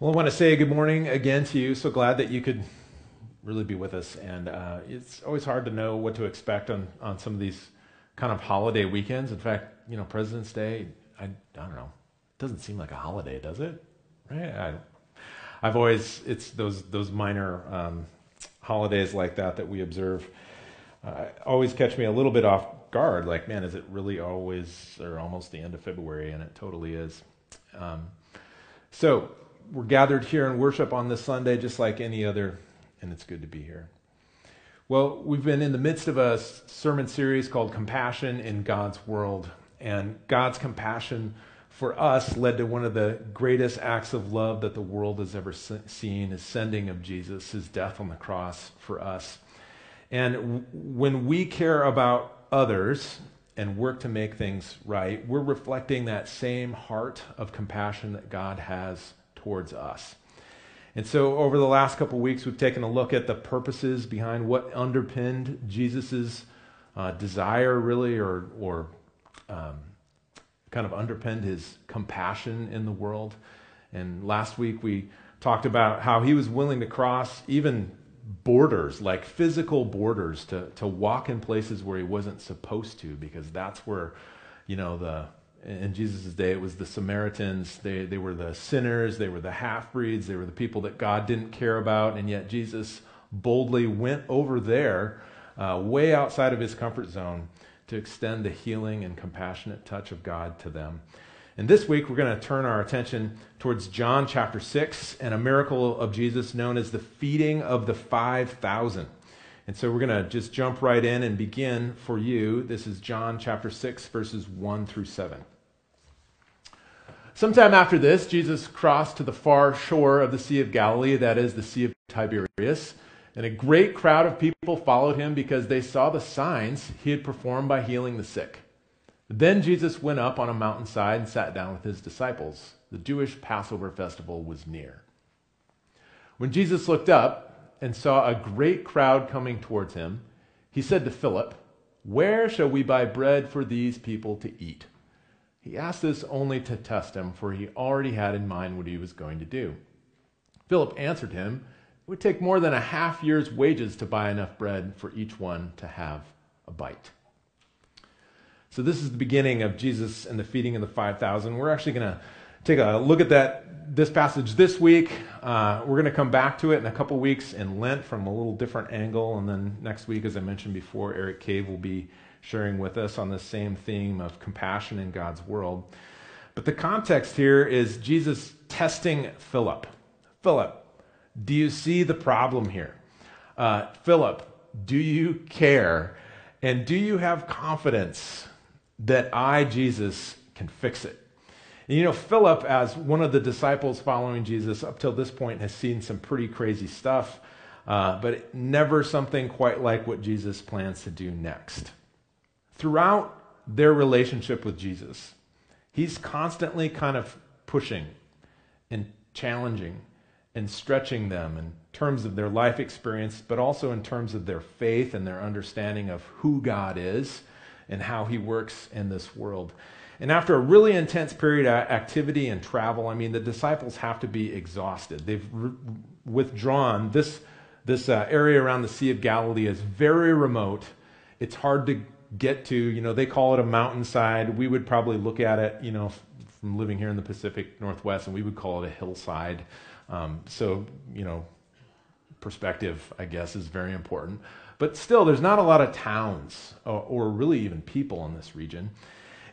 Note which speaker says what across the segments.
Speaker 1: Well, I want to say good morning again to you. So glad that you could really be with us. And uh, it's always hard to know what to expect on, on some of these kind of holiday weekends. In fact, you know, President's Day, I, I don't know, it doesn't seem like a holiday, does it? Right? I, I've always, it's those, those minor um, holidays like that that we observe uh, always catch me a little bit off guard. Like, man, is it really always or almost the end of February? And it totally is. Um, so, we're gathered here in worship on this Sunday just like any other, and it's good to be here. Well, we've been in the midst of a sermon series called Compassion in God's World. And God's compassion for us led to one of the greatest acts of love that the world has ever seen his sending of Jesus, his death on the cross for us. And when we care about others and work to make things right, we're reflecting that same heart of compassion that God has towards us. And so, over the last couple weeks, we've taken a look at the purposes behind what underpinned Jesus' uh, desire, really, or, or um, kind of underpinned his compassion in the world. And last week, we talked about how he was willing to cross even borders, like physical borders, to, to walk in places where he wasn't supposed to, because that's where, you know, the in Jesus' day, it was the Samaritans. They, they were the sinners. They were the half breeds. They were the people that God didn't care about. And yet Jesus boldly went over there, uh, way outside of his comfort zone, to extend the healing and compassionate touch of God to them. And this week, we're going to turn our attention towards John chapter 6 and a miracle of Jesus known as the feeding of the 5,000. And so we're going to just jump right in and begin for you. This is John chapter 6, verses 1 through 7. Sometime after this, Jesus crossed to the far shore of the Sea of Galilee, that is, the Sea of Tiberias. And a great crowd of people followed him because they saw the signs he had performed by healing the sick. Then Jesus went up on a mountainside and sat down with his disciples. The Jewish Passover festival was near. When Jesus looked up, and saw a great crowd coming towards him, he said to Philip, Where shall we buy bread for these people to eat? He asked this only to test him, for he already had in mind what he was going to do. Philip answered him, It would take more than a half year's wages to buy enough bread for each one to have a bite. So, this is the beginning of Jesus and the feeding of the 5,000. We're actually going to take a look at that this passage this week. Uh, we're going to come back to it in a couple weeks in Lent from a little different angle. And then next week, as I mentioned before, Eric Cave will be sharing with us on the same theme of compassion in God's world. But the context here is Jesus testing Philip. Philip, do you see the problem here? Uh, Philip, do you care? And do you have confidence that I, Jesus, can fix it? And you know, Philip, as one of the disciples following Jesus up till this point, has seen some pretty crazy stuff, uh, but never something quite like what Jesus plans to do next. Throughout their relationship with Jesus, he's constantly kind of pushing and challenging and stretching them in terms of their life experience, but also in terms of their faith and their understanding of who God is and how he works in this world. And after a really intense period of activity and travel, I mean, the disciples have to be exhausted. They've re- withdrawn. This, this uh, area around the Sea of Galilee is very remote. It's hard to get to. You know, they call it a mountainside. We would probably look at it, you know, from living here in the Pacific Northwest, and we would call it a hillside. Um, so, you know, perspective, I guess, is very important. But still, there's not a lot of towns or, or really even people in this region.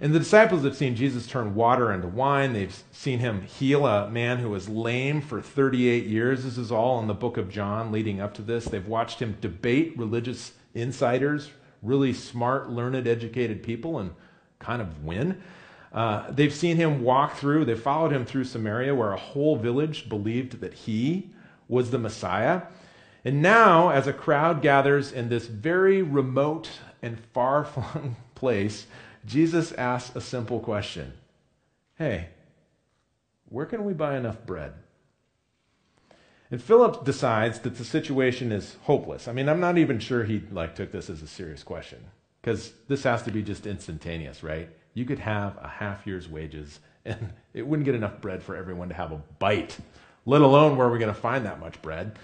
Speaker 1: And the disciples have seen Jesus turn water into wine. They've seen him heal a man who was lame for 38 years. This is all in the book of John leading up to this. They've watched him debate religious insiders, really smart, learned, educated people, and kind of win. Uh, they've seen him walk through, they followed him through Samaria, where a whole village believed that he was the Messiah. And now, as a crowd gathers in this very remote and far flung place, Jesus asks a simple question Hey, where can we buy enough bread? And Philip decides that the situation is hopeless. I mean, I'm not even sure he like took this as a serious question because this has to be just instantaneous, right? You could have a half year's wages and it wouldn't get enough bread for everyone to have a bite, let alone where are we're going to find that much bread.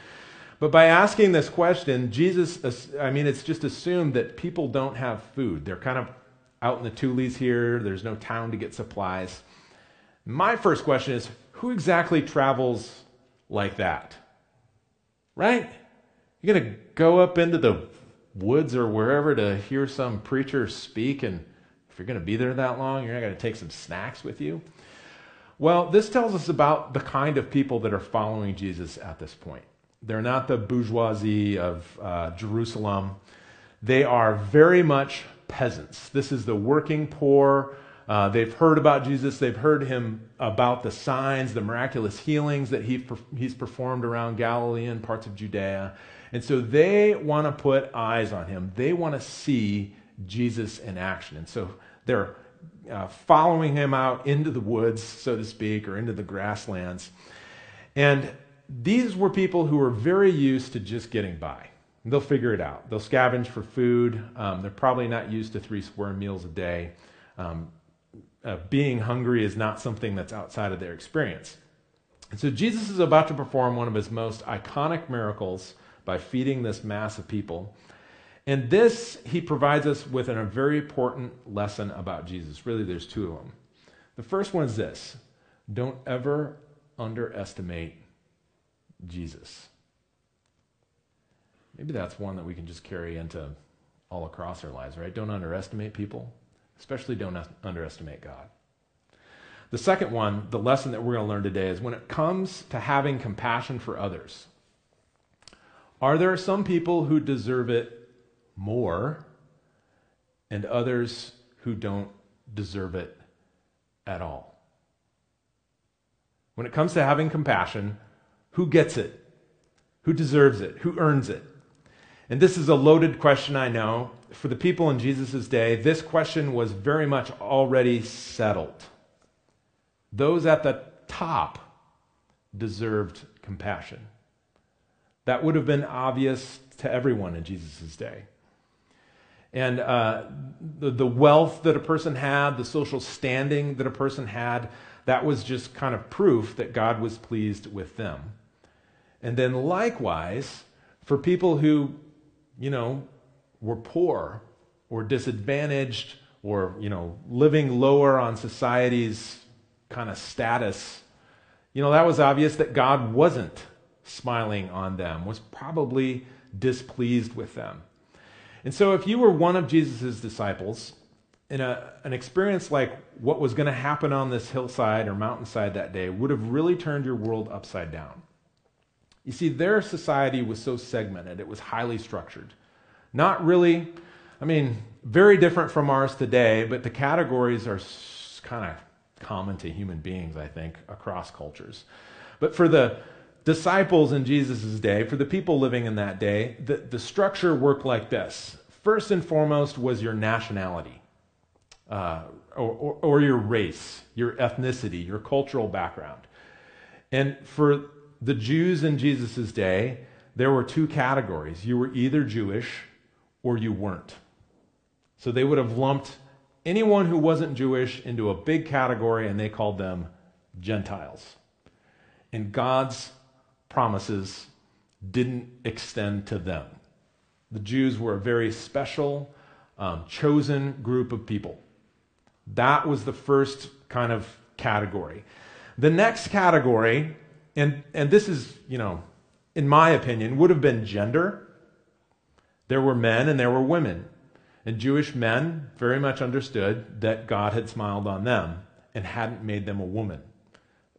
Speaker 1: But by asking this question, Jesus, I mean, it's just assumed that people don't have food. They're kind of out in the Tules here, there's no town to get supplies. My first question is who exactly travels like that? Right? You're going to go up into the woods or wherever to hear some preacher speak, and if you're going to be there that long, you're not going to take some snacks with you. Well, this tells us about the kind of people that are following Jesus at this point. They're not the bourgeoisie of uh, Jerusalem. They are very much peasants. This is the working poor. Uh, they've heard about Jesus. They've heard him about the signs, the miraculous healings that he, he's performed around Galilee and parts of Judea. And so they want to put eyes on him. They want to see Jesus in action. And so they're uh, following him out into the woods, so to speak, or into the grasslands. And these were people who were very used to just getting by. They'll figure it out. They'll scavenge for food. Um, they're probably not used to three square meals a day. Um, uh, being hungry is not something that's outside of their experience. And so Jesus is about to perform one of his most iconic miracles by feeding this mass of people. And this, he provides us with a very important lesson about Jesus. Really, there's two of them. The first one is this don't ever underestimate Jesus. Maybe that's one that we can just carry into all across our lives, right? Don't underestimate people, especially don't underestimate God. The second one, the lesson that we're going to learn today, is when it comes to having compassion for others, are there some people who deserve it more and others who don't deserve it at all? When it comes to having compassion, who gets it? Who deserves it? Who earns it? And this is a loaded question, I know. For the people in Jesus' day, this question was very much already settled. Those at the top deserved compassion. That would have been obvious to everyone in Jesus' day. And uh, the, the wealth that a person had, the social standing that a person had, that was just kind of proof that God was pleased with them. And then likewise, for people who, you know, were poor or disadvantaged or, you know, living lower on society's kind of status, you know, that was obvious that God wasn't smiling on them, was probably displeased with them. And so if you were one of Jesus' disciples, in a, an experience like what was going to happen on this hillside or mountainside that day would have really turned your world upside down. You see, their society was so segmented, it was highly structured. Not really, I mean, very different from ours today, but the categories are kind of common to human beings, I think, across cultures. But for the disciples in Jesus' day, for the people living in that day, the, the structure worked like this. First and foremost was your nationality, uh, or, or, or your race, your ethnicity, your cultural background. And for the Jews in Jesus' day, there were two categories. You were either Jewish or you weren't. So they would have lumped anyone who wasn't Jewish into a big category and they called them Gentiles. And God's promises didn't extend to them. The Jews were a very special, um, chosen group of people. That was the first kind of category. The next category and, and this is, you know, in my opinion, would have been gender. There were men and there were women. And Jewish men very much understood that God had smiled on them and hadn't made them a woman.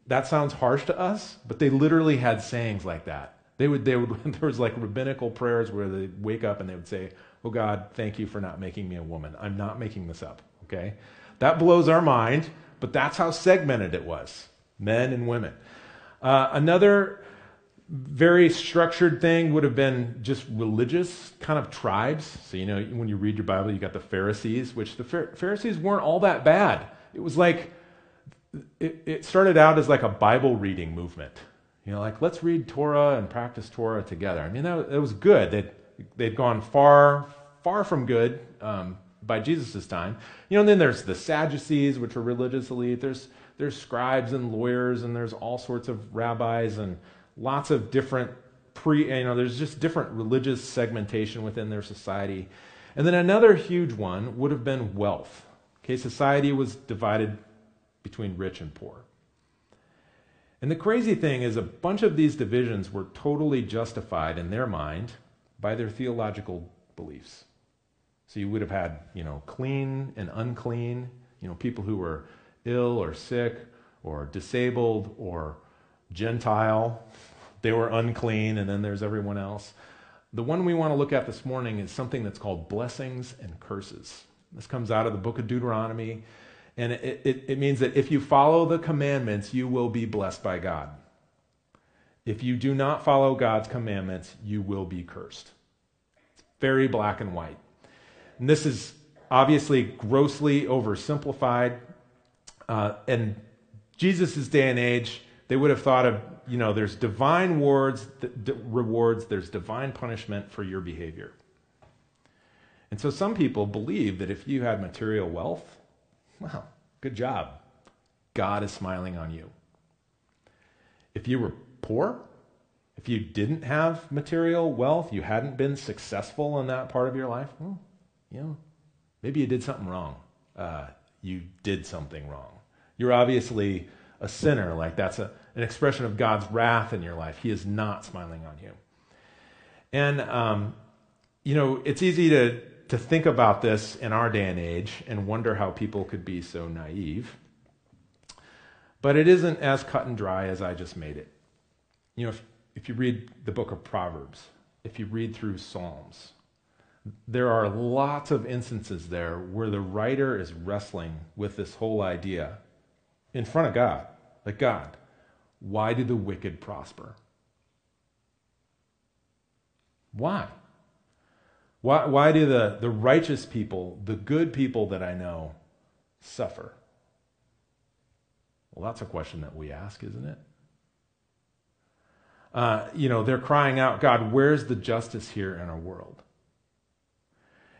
Speaker 1: That sounds harsh to us, but they literally had sayings like that. They would, they would, there was like rabbinical prayers where they wake up and they would say, Oh God, thank you for not making me a woman. I'm not making this up, okay? That blows our mind, but that's how segmented it was men and women. Uh, another very structured thing would have been just religious kind of tribes. So, you know, when you read your Bible, you got the Pharisees, which the Pharisees weren't all that bad. It was like, it, it started out as like a Bible reading movement. You know, like, let's read Torah and practice Torah together. I mean, that, that was good. They'd, they'd gone far, far from good um, by Jesus' time. You know, and then there's the Sadducees, which were religious elite. There's
Speaker 2: there's scribes and lawyers, and there's all sorts of rabbis and lots of different pre, you know, there's just different religious segmentation within their society. And then another huge one would have been wealth. Okay, society was divided between rich and poor. And the crazy thing is, a bunch of these divisions were totally justified in their mind by their theological beliefs. So you would have had, you know, clean and unclean, you know, people who were ill or sick or disabled or Gentile. They were unclean, and then there's everyone else. The one we want to look at this morning is something that's called blessings and curses. This comes out of the book of Deuteronomy, and it, it, it, means that if you follow the commandments, you will be blessed by God. If you do not follow God's commandments, you will be cursed. It's very black and white. And this is obviously grossly oversimplified. Uh, and Jesus' day and age, they would have thought of, you know, there's divine rewards, rewards, there's divine punishment for your behavior. And so some people believe that if you had material wealth, well, good job. God is smiling on you. If you were poor, if you didn't have material wealth, you hadn't been successful in that part of your life, well, you know, maybe you did something wrong. Uh, you did something wrong. You're obviously a sinner. Like that's a, an expression of God's wrath in your life. He is not smiling on you. And, um, you know, it's easy to, to think about this in our day and age and wonder how people could be so naive. But it isn't as cut and dry as I just made it. You know, if, if you read the book of Proverbs, if you read through Psalms, there are lots of instances there where the writer is wrestling with this whole idea in front of God. Like, God, why do the wicked prosper? Why? Why, why do the, the righteous people, the good people that I know, suffer? Well, that's a question that we ask, isn't it? Uh, you know, they're crying out, God, where's the justice here in our world?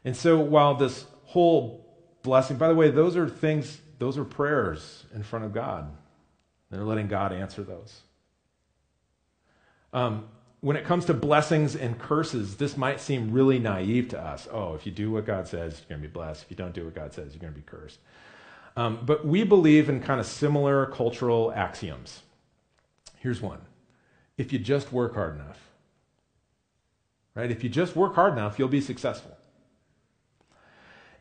Speaker 2: And so while this whole blessing, by the way, those are things, those are prayers in front of God. They're letting God answer those. Um, when it comes to blessings and curses, this might seem really naive to us. Oh, if you do what God says, you're going to be blessed. If you don't do what God says, you're going to be cursed. Um, but we believe in kind of similar cultural axioms. Here's one if you just work hard enough, right? If you just work hard enough, you'll be successful.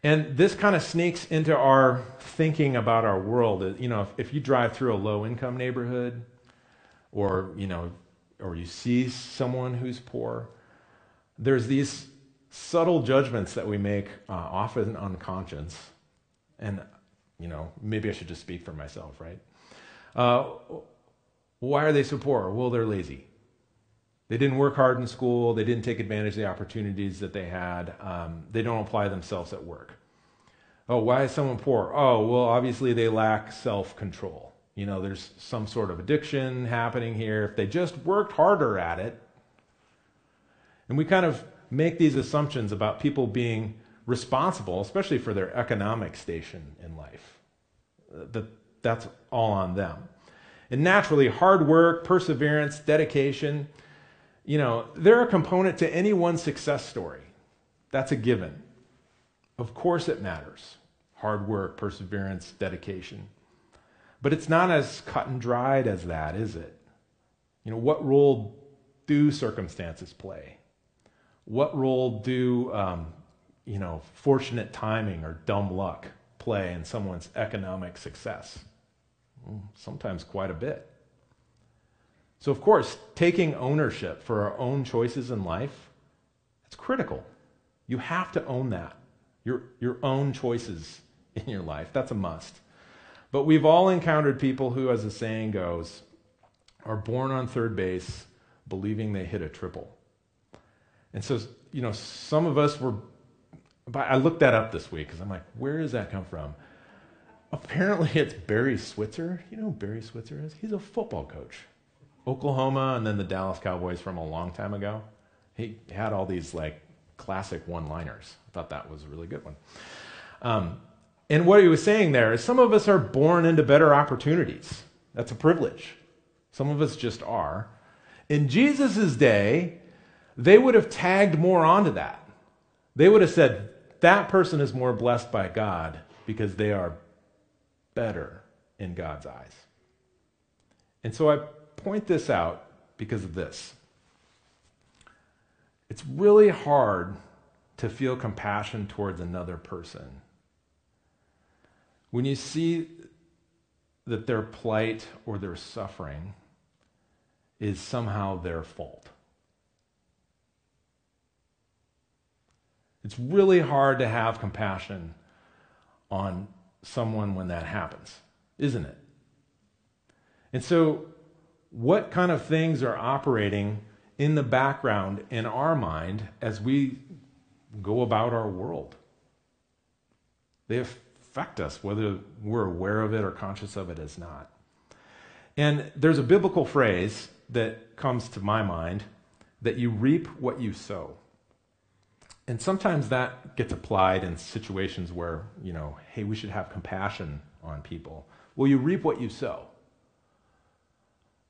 Speaker 2: And this kind of sneaks into our thinking about our world. You know, if, if you drive through a low income neighborhood or, you know, or you see someone who's poor, there's these subtle judgments that we make uh, often unconscious. And, you know, maybe I should just speak for myself, right? Uh, why are they so poor? Well, they're lazy. They didn't work hard in school. They didn't take advantage of the opportunities that they had. Um, they don't apply themselves at work. Oh, why is someone poor? Oh, well, obviously they lack self control. You know, there's some sort of addiction happening here. If they just worked harder at it, and we kind of make these assumptions about people being responsible, especially for their economic station in life. That that's all on them. And naturally, hard work, perseverance, dedication, you know, they're a component to any one success story. That's a given. Of course, it matters hard work, perseverance, dedication. But it's not as cut and dried as that, is it? You know, what role do circumstances play? What role do, um, you know, fortunate timing or dumb luck play in someone's economic success? Sometimes quite a bit. So, of course, taking ownership for our own choices in life, it's critical. You have to own that, your, your own choices in your life. That's a must. But we've all encountered people who, as the saying goes, are born on third base believing they hit a triple. And so, you know, some of us were, I looked that up this week because I'm like, where does that come from? Apparently, it's Barry Switzer. You know Barry Switzer is? He's a football coach. Oklahoma and then the Dallas Cowboys from a long time ago. He had all these like classic one liners. I thought that was a really good one. Um, And what he was saying there is some of us are born into better opportunities. That's a privilege. Some of us just are. In Jesus' day, they would have tagged more onto that. They would have said, that person is more blessed by God because they are better in God's eyes. And so I point this out because of this. It's really hard to feel compassion towards another person. When you see that their plight or their suffering is somehow their fault. It's really hard to have compassion on someone when that happens, isn't it? And so, what kind of things are operating in the background in our mind as we go about our world? They affect us, whether we're aware of it or conscious of it as not. And there's a biblical phrase that comes to my mind that you reap what you sow. And sometimes that gets applied in situations where, you know, hey, we should have compassion on people. Well, you reap what you sow.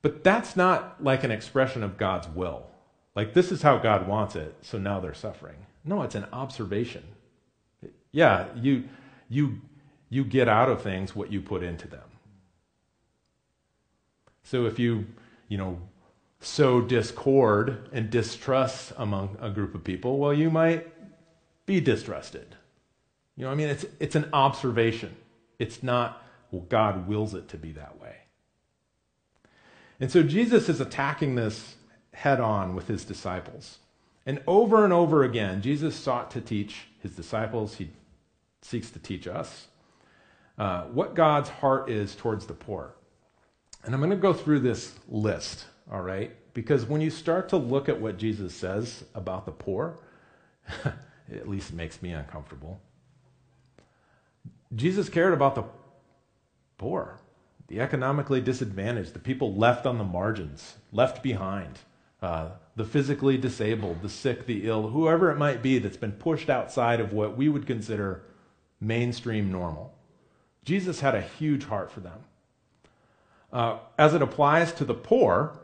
Speaker 2: But that's not like an expression of God's will. Like, this is how God wants it, so now they're suffering. No, it's an observation. Yeah, you, you, you get out of things what you put into them. So if you, you know, sow discord and distrust among a group of people, well, you might be distrusted. You know, I mean, it's, it's an observation. It's not, well, God wills it to be that way. And so Jesus is attacking this head on with his disciples. And over and over again, Jesus sought to teach his disciples, he seeks to teach us, uh, what God's heart is towards the poor. And I'm going to go through this list, all right? Because when you start to look at what Jesus says about the poor, it at least makes me uncomfortable. Jesus cared about the poor, the economically disadvantaged, the people left on the margins, left behind, uh, the physically disabled, the sick, the ill, whoever it might be that's been pushed outside of what we would consider mainstream normal. Jesus had a huge heart for them. Uh, as it applies to the poor,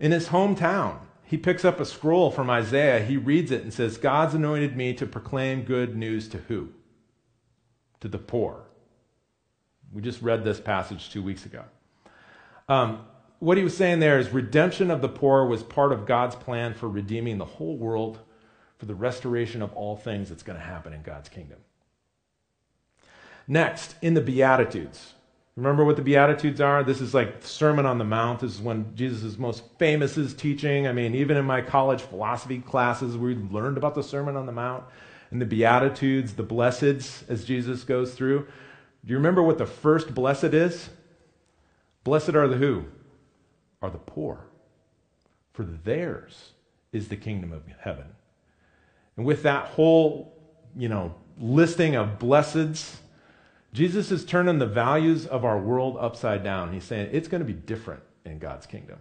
Speaker 2: in his hometown, he picks up a scroll from Isaiah, he reads it and says, God's anointed me to proclaim good news to who? To the poor. We just read this passage two weeks ago. Um, what he was saying there is redemption of the poor was part of God's plan for redeeming the whole world for the restoration of all things that's going to happen in God's kingdom. Next, in the Beatitudes. Remember what the Beatitudes are? This is like Sermon on the Mount. This is when Jesus most famous is teaching. I mean, even in my college philosophy classes, we learned about the Sermon on the Mount and the Beatitudes, the blesseds as Jesus goes through. Do you remember what the first blessed is? Blessed are the who? Are the poor. For theirs is the kingdom of heaven. And with that whole, you know, listing of blesseds, Jesus is turning the values of our world upside down. He's saying it's going to be different in God's kingdom.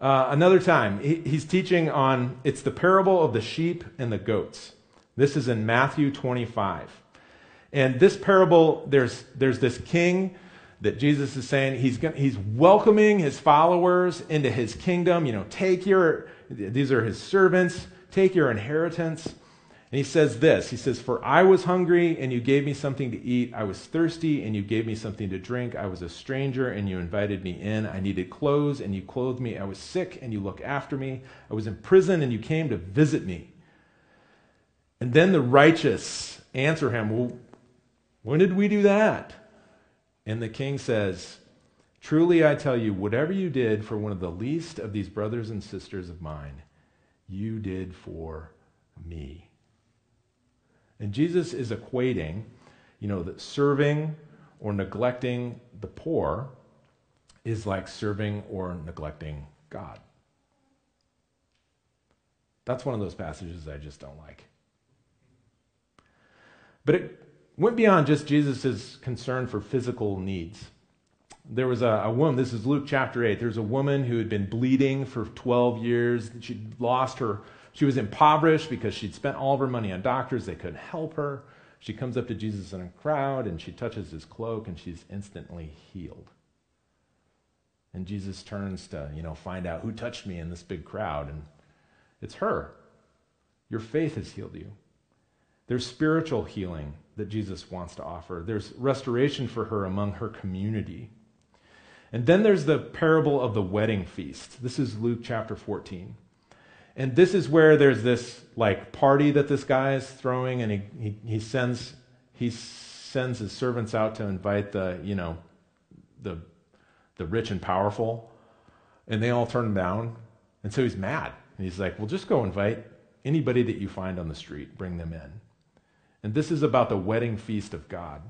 Speaker 2: Uh, another time, he, he's teaching on it's the parable of the sheep and the goats. This is in Matthew 25. And this parable, there's, there's this king that Jesus is saying he's, he's welcoming his followers into his kingdom. You know, take your, these are his servants, take your inheritance. And he says this He says, For I was hungry, and you gave me something to eat. I was thirsty, and you gave me something to drink. I was a stranger, and you invited me in. I needed clothes, and you clothed me. I was sick, and you looked after me. I was in prison, and you came to visit me. And then the righteous answer him, Well, when did we do that? And the king says, Truly I tell you, whatever you did for one of the least of these brothers and sisters of mine, you did for me. And Jesus is equating, you know, that serving or neglecting the poor is like serving or neglecting God. That's one of those passages I just don't like. But it went beyond just Jesus' concern for physical needs. There was a, a, woman, this is Luke chapter 8. There's a woman who had been bleeding for 12 years. She'd lost her she was impoverished because she'd spent all of her money on doctors. They couldn't help her. She comes up to Jesus in a crowd and she touches his cloak and she's instantly healed. And Jesus turns to, you know, find out who touched me in this big crowd. And it's her. Your faith has healed you. There's spiritual healing that Jesus wants to offer, there's restoration for her among her community. And then there's the parable of the wedding feast. This is Luke chapter 14. And this is where there's this like party that this guy is throwing, and he, he, he sends he sends his servants out to invite the, you know, the the rich and powerful, and they all turn him down. And so he's mad. And he's like, Well, just go invite anybody that you find on the street, bring them in. And this is about the wedding feast of God.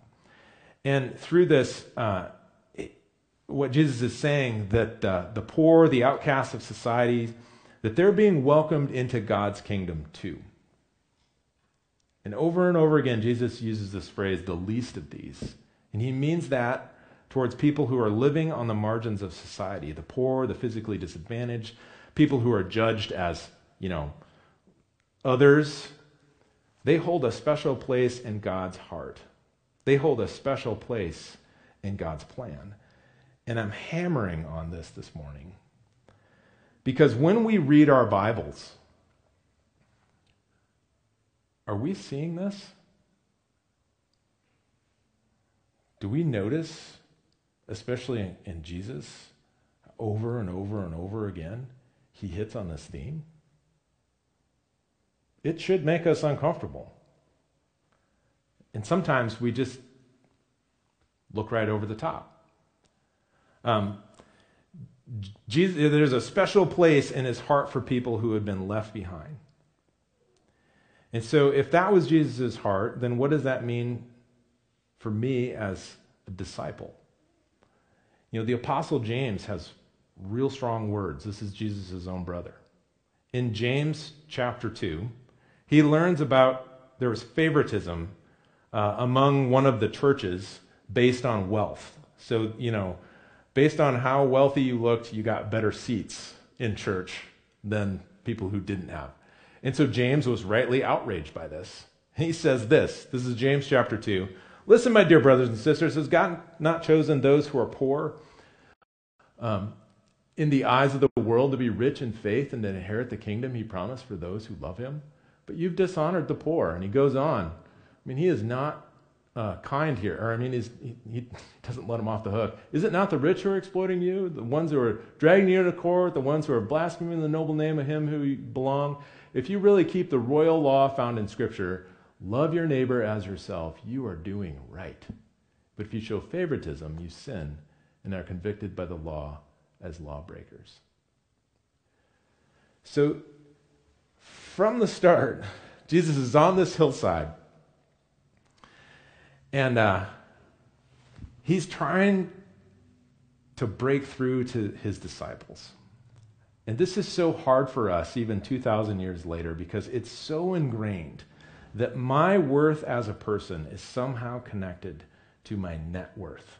Speaker 2: And through this, uh, it, what Jesus is saying that uh, the poor, the outcasts of society, that they're being welcomed into God's kingdom too. And over and over again, Jesus uses this phrase, the least of these. And he means that towards people who are living on the margins of society the poor, the physically disadvantaged, people who are judged as, you know, others. They hold a special place in God's heart. They hold a special place in God's plan. And I'm hammering on this this morning because when we read our Bibles, are we seeing this? Do we notice, especially in, Jesus, over and over and over again, he hits on this theme? It should make us uncomfortable. And sometimes we just look right over the top. Um, Jesus, there's a special place in his heart for people who have been left behind. And so, if that was Jesus' heart, then what does that mean for me as a disciple? You know, the Apostle James has real strong words. This is Jesus' own brother. In James chapter 2, he learns about there was favoritism uh, among one of the churches based on wealth. So, you know, based on how wealthy you looked, you got better seats in church than people who didn't have. And so James was rightly outraged by this. He says this this is James chapter 2. Listen, my dear brothers and sisters, has God not chosen those who are poor um, in the eyes of the world to be rich in faith and to inherit the kingdom he promised for those who love him? But you've dishonored the poor. And he goes on. I mean, he is not uh, kind here, or I mean, he, he, doesn't let him off the hook. Is it not the rich who are exploiting you, the ones who are dragging you to court, the ones who are blaspheming the noble name of him who you belong? If you really keep the royal law found in Scripture, love your neighbor as yourself, you are doing right. But if you show favoritism, you sin and are convicted by the law as lawbreakers. So, from the start, Jesus is on this hillside and uh, he's trying to break through to his disciples. And this is so hard for us, even 2,000 years later, because it's so ingrained that my worth as a person is somehow connected to my net worth.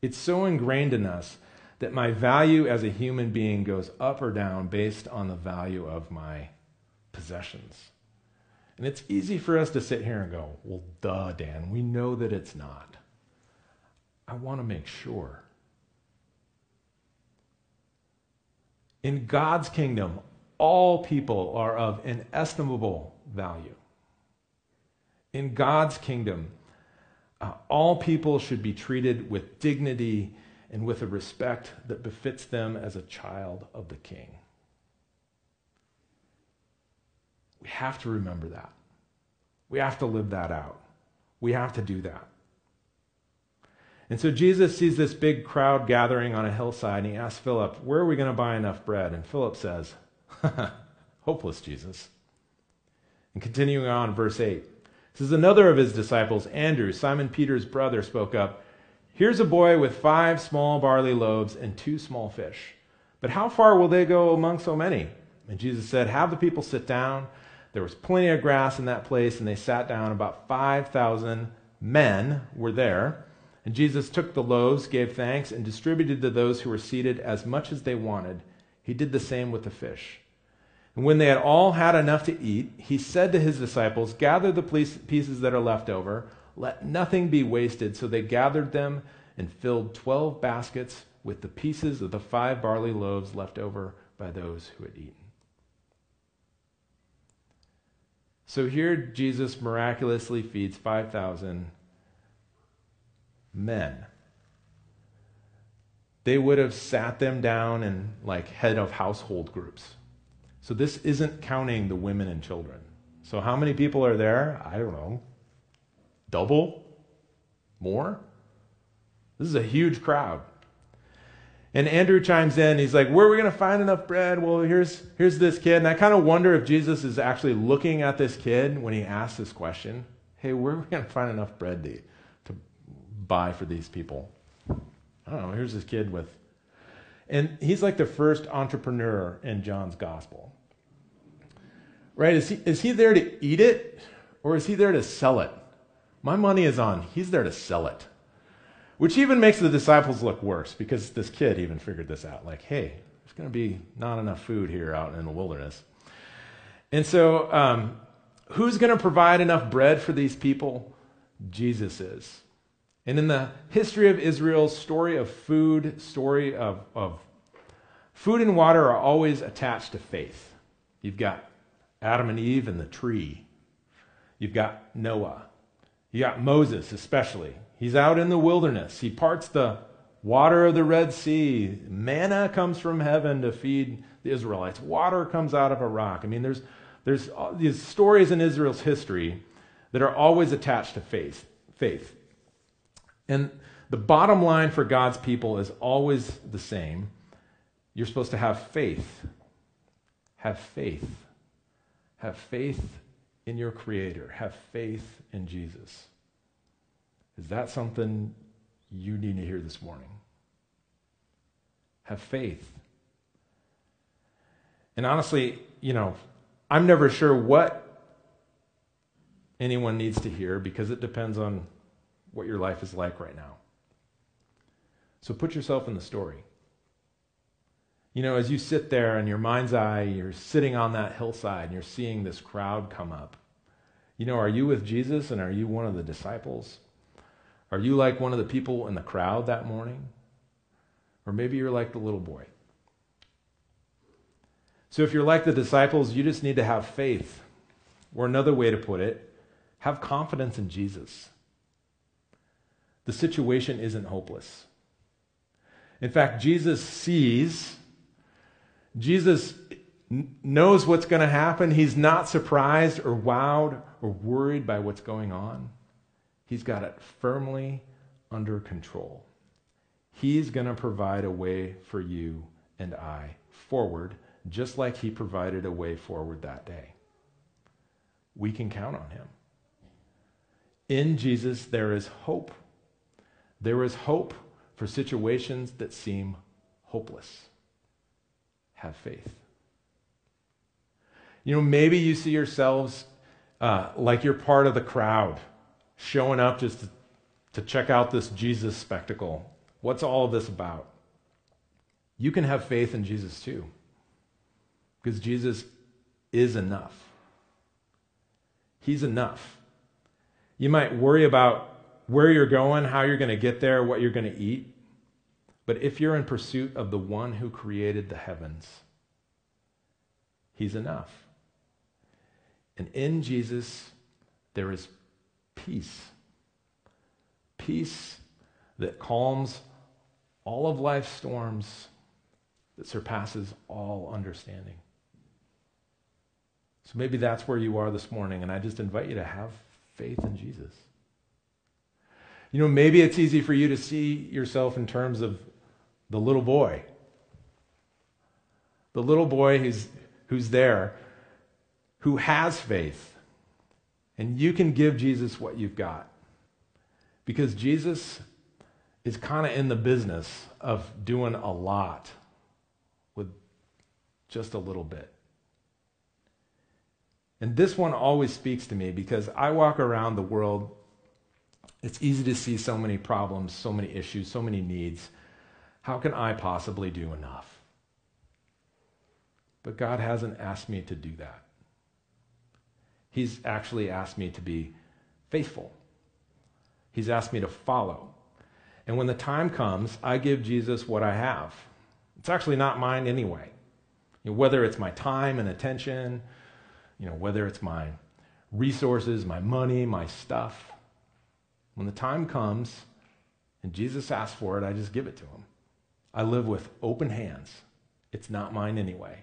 Speaker 2: It's so ingrained in us that my value as a human being goes up or down based on the value of my possessions. And it's easy for us to sit here and go, well, duh, Dan, we know that it's not. I want to make sure. In God's kingdom, all people are of inestimable value. In God's kingdom, uh, all people should be treated with dignity and with a respect that befits them as a child of the king. We have to remember that. We have to live that out. We have to do that. And so Jesus sees this big crowd gathering on a hillside, and he asks Philip, Where are we going to buy enough bread? And Philip says, Hopeless, Jesus. And continuing on, verse 8 says, Another of his disciples, Andrew, Simon Peter's brother, spoke up, Here's a boy with five small barley loaves and two small fish. But how far will they go among so many? And Jesus said, Have the people sit down. There was plenty of grass in that place, and they sat down. About 5,000 men were there. And Jesus took the loaves, gave thanks, and distributed to those who were seated as much as they wanted. He did the same with the fish. And when they had all had enough to eat, he said to his disciples, Gather the pieces that are left over, let nothing be wasted. So they gathered them and filled twelve baskets with the pieces of the five barley loaves left over by those who had eaten. So here Jesus miraculously feeds 5,000 men. They would have sat them down in like head of household groups. So this isn't counting the women and children. So how many people are there? I don't know. Double? More? This is a huge crowd. And Andrew chimes in. He's like, Where are we going to find enough bread? Well, here's, here's this kid. And I kind of wonder if Jesus is actually looking at this kid when he asks this question Hey, where are we going to find enough bread to, to buy for these people? I don't know. Here's this kid with. And he's like the first entrepreneur in John's gospel. Right? Is he, is he there to eat it or is he there to sell it? My money is on. He's there to sell it. Which even makes the disciples look worse because this kid even figured this out. Like, hey, there's going to be not enough food here out in the wilderness. And so, um, who's going to provide enough bread for these people? Jesus is. And in the history of Israel, story of food, story of, of food and water are always attached to faith. You've got Adam and Eve and the tree. You've got Noah. You got Moses, especially. He's out in the wilderness. He parts the water of the Red Sea. Manna comes from heaven to feed the Israelites. Water comes out of a rock. I mean, there's, there's these stories in Israel's history that are always attached to faith. faith. And the bottom line for God's people is always the same. You're supposed to have faith. Have faith. Have faith in your Creator. Have faith in Jesus. Is that something you need to hear this morning? Have faith. And honestly, you know, I'm never sure what anyone needs to hear because it depends on what your life is like right now. So put yourself in the story. You know, as you sit there in your mind's eye, you're sitting on that hillside and you're seeing this crowd come up. You know, are you with Jesus and are you one of the disciples? Are you like one of the people in the crowd that morning? Or maybe you're like the little boy. So if you're like the disciples, you just need to have faith. Or another way to put it, have confidence in Jesus. The situation isn't hopeless. In fact, Jesus sees, Jesus knows what's going to happen. He's not surprised or wowed or worried by what's going on. He's got it firmly under control. He's going to provide a way for you and I forward, just like He provided a way forward that day. We can count on Him. In Jesus, there is hope. There is hope for situations that seem hopeless. Have faith. You know, maybe you see yourselves uh, like you're part of the crowd showing up just to, to check out this Jesus spectacle. What's all of this about? You can have faith in Jesus too, because Jesus is enough. He's enough. You might worry about where you're going, how you're going to get there, what you're going to eat. But if you're in pursuit of the one who created the heavens, he's enough. And in Jesus, there is peace. Peace that calms all of life's storms, that surpasses all understanding. So maybe that's where you are this morning, and I just invite you to have faith in Jesus. You know, maybe it's easy for you to see yourself in terms of the little boy. The little boy who's, who's there, who has faith, and you can give Jesus what you've got. Because Jesus is kind of in the business of doing a lot with just a little bit. And this one always speaks to me because I walk around the world. It's easy to see so many problems, so many issues, so many needs. How can I possibly do enough? But God hasn't asked me to do that. He's actually asked me to be faithful. He's asked me to follow. And when the time comes, I give Jesus what I have. It's actually not mine anyway. You know, whether it's my time and attention, you know, whether it's my resources, my money, my stuff. When the time comes and Jesus asks for it, I just give it to him. I live with open hands. It's not mine anyway.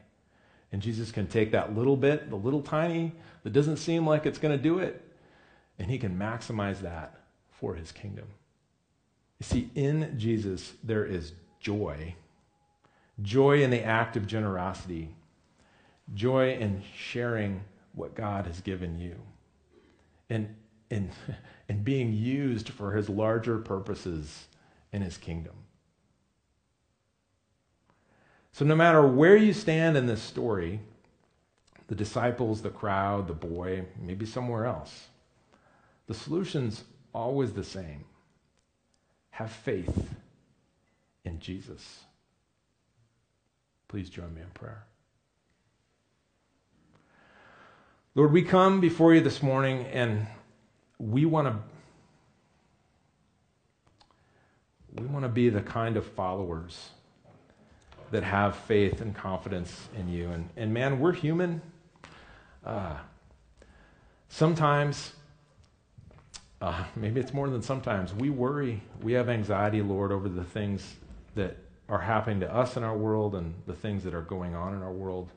Speaker 2: And Jesus can take that little bit, the little tiny, that doesn't seem like it's going to do it, and he can maximize that for his kingdom. You see, in Jesus, there is joy joy in the act of generosity, joy in sharing what God has given you, and, and, and being used for his larger purposes in his kingdom. So, no matter where you stand in this story, the disciples, the crowd, the boy, maybe somewhere else, the solution's always the same. Have faith in Jesus. Please join me in prayer. Lord, we come before you this morning and we want to we want to be the kind of followers that have faith and confidence in you. And, and man, we're human. Uh, sometimes, uh, maybe it's more than sometimes, we worry. We have anxiety, Lord, over the things that are happening to us in our world and the things that are going on in our world.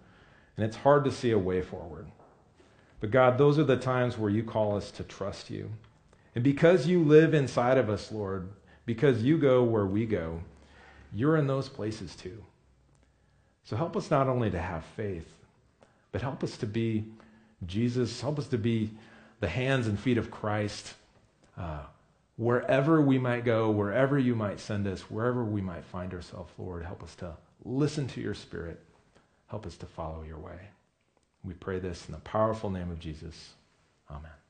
Speaker 2: And it's hard to see a way forward. But God, those are the times where you call us to trust you. And because you live inside of us, Lord, because you go where we go, you're in those places too. So help us not only to have faith, but help us to be Jesus, help us to be the hands and feet of Christ. Uh, wherever we might go, wherever you might send us, wherever we might find ourselves, Lord, help us to listen to your Spirit. Help us to follow your way. We pray this in the powerful name of Jesus. Amen.